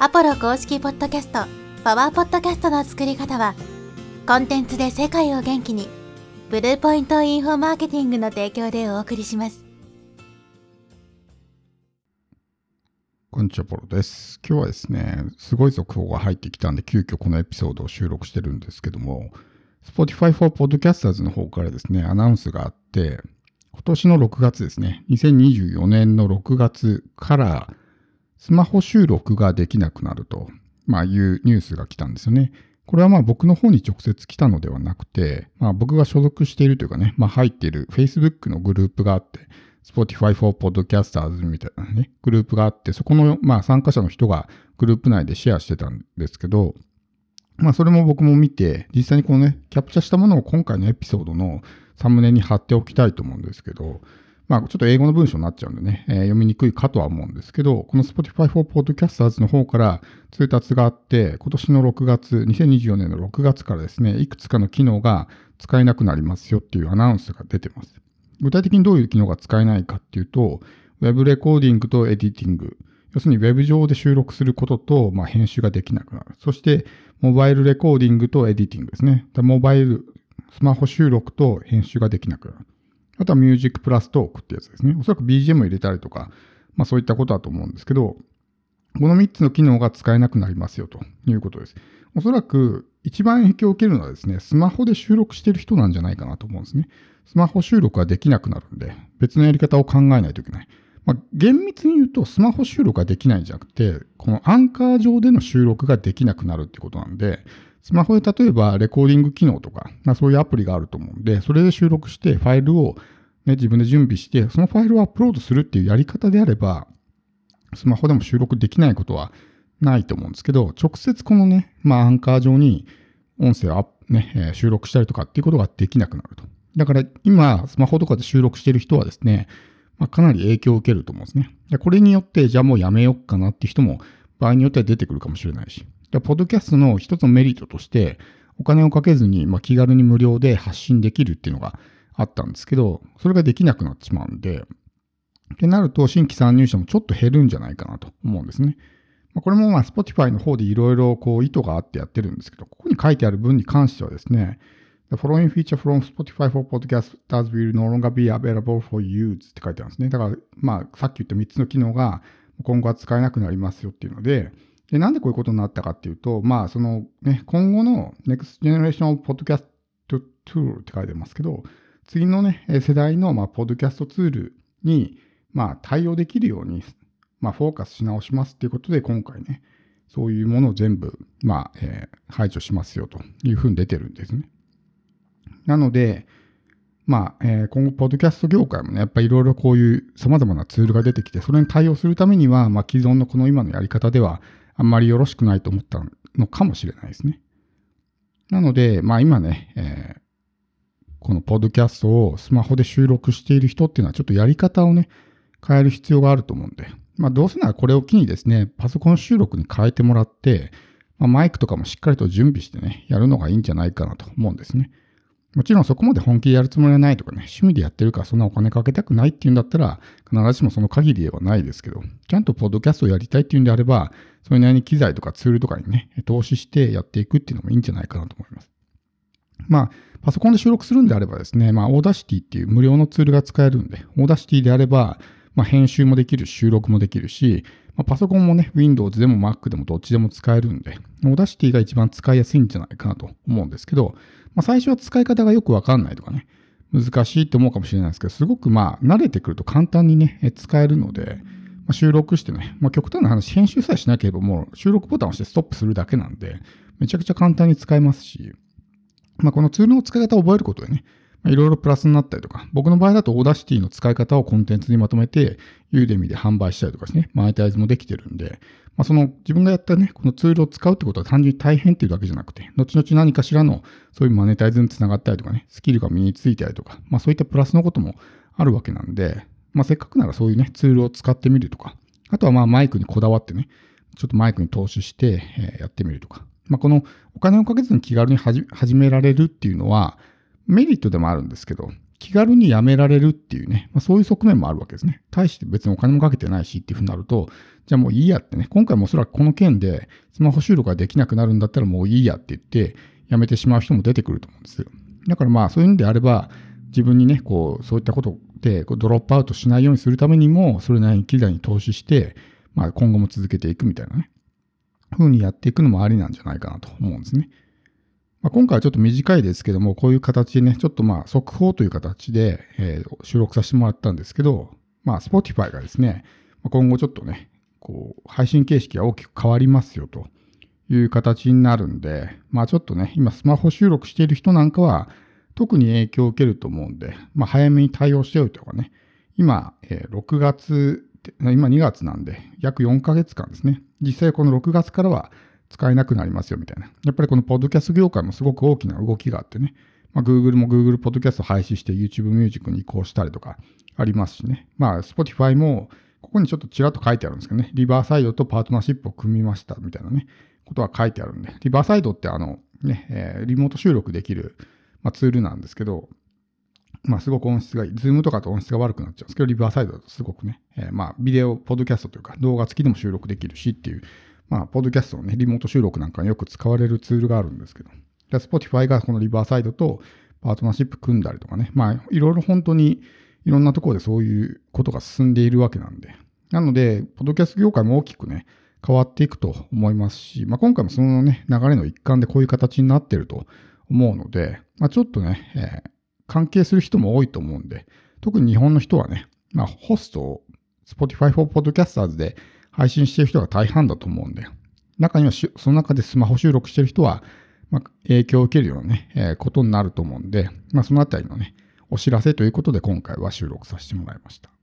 アポロ公式ポッドキャスト、パワーポッドキャストの作り方は、コンテンツで世界を元気に、ブルーポイントインフォマーケティングの提供でお送りします。こんにちは、ポロです。今日はですね、すごい続報が入ってきたんで、急遽このエピソードを収録してるんですけども、Spotify for Podcasters の方からですね、アナウンスがあって、今年の6月ですね、2024年の6月から、スマホ収録ができなくなると、まあ、いうニュースが来たんですよね。これはまあ僕の方に直接来たのではなくて、まあ僕が所属しているというかね、まあ入っている Facebook のグループがあって、Spotify for Podcasters みたいなね、グループがあって、そこのまあ参加者の人がグループ内でシェアしてたんですけど、まあそれも僕も見て、実際にこのね、キャプチャしたものを今回のエピソードのサムネに貼っておきたいと思うんですけど、まあちょっと英語の文章になっちゃうんでね、えー読みにくいかとは思うんですけど、この Spotify for Podcasters の方から通達があって、今年の6月、2024年の6月からですね、いくつかの機能が使えなくなりますよっていうアナウンスが出てます。具体的にどういう機能が使えないかっていうと、Web レコーディングとエディティング、要するに Web 上で収録することと、まあ、編集ができなくなる。そして、モバイルレコーディングとエディティングですね。モバイル、スマホ収録と編集ができなくなる。あとはミュージックプラストークってやつですね。おそらく BGM を入れたりとか、まあそういったことだと思うんですけど、この3つの機能が使えなくなりますよということです。おそらく一番影響を受けるのはですね、スマホで収録してる人なんじゃないかなと思うんですね。スマホ収録はできなくなるんで、別のやり方を考えないといけない。まあ、厳密に言うと、スマホ収録ができないんじゃなくて、このアンカー上での収録ができなくなるってことなんで、スマホで例えばレコーディング機能とか、まあ、そういうアプリがあると思うんで、それで収録してファイルを、ね、自分で準備して、そのファイルをアップロードするっていうやり方であれば、スマホでも収録できないことはないと思うんですけど、直接このね、まあアンカー上に音声をね、収録したりとかっていうことができなくなると。だから今、スマホとかで収録してる人はですね、まあ、かなり影響を受けると思うんですね。これによって、じゃあもうやめようかなっていう人も場合によっては出てくるかもしれないし。ポッドキャストの一つのメリットとして、お金をかけずに、まあ、気軽に無料で発信できるっていうのがあったんですけど、それができなくなってしまうんで、ってなると、新規参入者もちょっと減るんじゃないかなと思うんですね。まあ、これもまあ Spotify の方でいろいろ意図があってやってるんですけど、ここに書いてある文に関してはですね、The following feature from Spotify for podcasters will no longer be available for use って書いてあるんですね。だから、まあ、さっき言った3つの機能が今後は使えなくなりますよっていうので、でなんでこういうことになったかっていうと、まあ、そのね、今後の Next Generation of Podcast Tool って書いてますけど、次のね、世代のまあポッドキャストツールにまあ対応できるように、まあ、フォーカスし直しますっていうことで、今回ね、そういうものを全部、まあ、えー排除しますよというふうに出てるんですね。なので、まあ、えー今後、ポッドキャスト業界もね、やっぱりいろいろこういう様々なツールが出てきて、それに対応するためには、まあ、既存のこの今のやり方では、あんまりよろしくないと思ったのかもしれないですね。なので、まあ今ね、えーこのポッドキャストをスマホで収録している人っていうのはちょっとやり方をね、変える必要があると思うんで、まあどうせならこれを機にですね、パソコン収録に変えてもらって、まあ、マイクとかもしっかりと準備してね、やるのがいいんじゃないかなと思うんですね。もちろんそこまで本気でやるつもりはないとかね、趣味でやってるからそんなお金かけたくないっていうんだったら、必ずしもその限りではないですけど、ちゃんとポッドキャストをやりたいっていうんであれば、それなりに機材とかツールとかにね、投資してやっていくっていうのもいいんじゃないかなと思います。まあ、パソコンで収録するんであればですね、まあ、オーダーシティっていう無料のツールが使えるんで、オーダーシティであれば、まあ、編集もできる、収録もできるし、まあ、パソコンもね、Windows でも Mac でもどっちでも使えるんで、オーダーシティが一番使いやすいんじゃないかなと思うんですけど、まあ、最初は使い方がよくわかんないとかね、難しいと思うかもしれないですけど、すごくまあ、慣れてくると簡単にね、使えるので、まあ、収録してね、まあ、極端な話、編集さえしなければもう収録ボタンを押してストップするだけなんで、めちゃくちゃ簡単に使えますし、まあ、このツールの使い方を覚えることでね、いろいろプラスになったりとか、僕の場合だとオーダーシティの使い方をコンテンツにまとめて、 Udemy で販売したりとかですね、マネタイズもできてるんで、まあ、その自分がやったね、このツールを使うってことは単純に大変っていうだけじゃなくて、後々何かしらのそういうマネタイズにつながったりとかね、スキルが身についたりとか、まあそういったプラスのこともあるわけなんで、まあせっかくならそういうね、ツールを使ってみるとか、あとはまあマイクにこだわってね、ちょっとマイクに投資して、やってみるとか。まあ、このお金をかけずに気軽に始められるっていうのはメリットでもあるんですけど、気軽にやめられるっていうね、まあ、そういう側面もあるわけですね。対して別にお金もかけてないしっていうふうになると、じゃあもういいやってね、今回もおそらくこの件でスマホ収録ができなくなるんだったらもういいやって言って、やめてしまう人も出てくると思うんですよ。だからまあそういうんであれば、自分にね、こう、そういったことでドロップアウトしないようにするためにも、それなりに機材に投資して、まあ今後も続けていくみたいなね、風にやっていくのもありなんじゃないかなと思うんですね。まあ、今回はちょっと短いですけども、こういう形でね、ちょっとまあ速報という形で、えー、収録させてもらったんですけど、まあ Spotify がですね、今後ちょっとね、こう、配信形式が大きく変わりますよという形になるんで、まあちょっとね、今スマホ収録している人なんかは、特に影響を受けると思うんで、まあ早めに対応しておいた方がね、今、えー、6月、今2月なんで、約4ヶ月間ですね。実際この6月からは使えなくなりますよみたいな。やっぱりこのポッドキャスト業界もすごく大きな動きがあってね、まあ、Google も Google ポッドキャスト廃止して YouTube ミュージックに移行したりとかありますしね。まあ Spotify もここにちょっとちらっと書いてあるんですけどね、リバーサイドとパートナーシップを組みましたみたいなね、ことは書いてあるんで、リバーサイドってあのね、えー、リモート収録できる、まあ、ツールなんですけど、まあすごく音質がいい。 Zoom とかと音質が悪くなっちゃうんですけど、リバーサイドだとすごくね、えー、まあビデオ、ポッドキャストというか動画付きでも収録できるしっていう、まあ、ポッドキャストのね、リモート収録なんかによく使われるツールがあるんですけど、で Spotify がこのリバーサイドとパートナーシップ組んだりとかね、まあ、いろいろ本当にいろんなところでそういうことが進んでいるわけなんで、なので、ポッドキャスト業界も大きくね、変わっていくと思いますし、まあ、今回もそのね、流れの一環でこういう形になってると思うので、まあ、ちょっとね、えー、関係する人も多いと思うんで、特に日本の人はね、まあ、ホストを Spotify for Podcasters で配信している人が大半だと思うんで、中にはその中でスマホ収録している人は、まあ、影響を受けるようなね、えー、ことになると思うんで、まあ、そのあたりのね、お知らせということで今回は収録させてもらいました。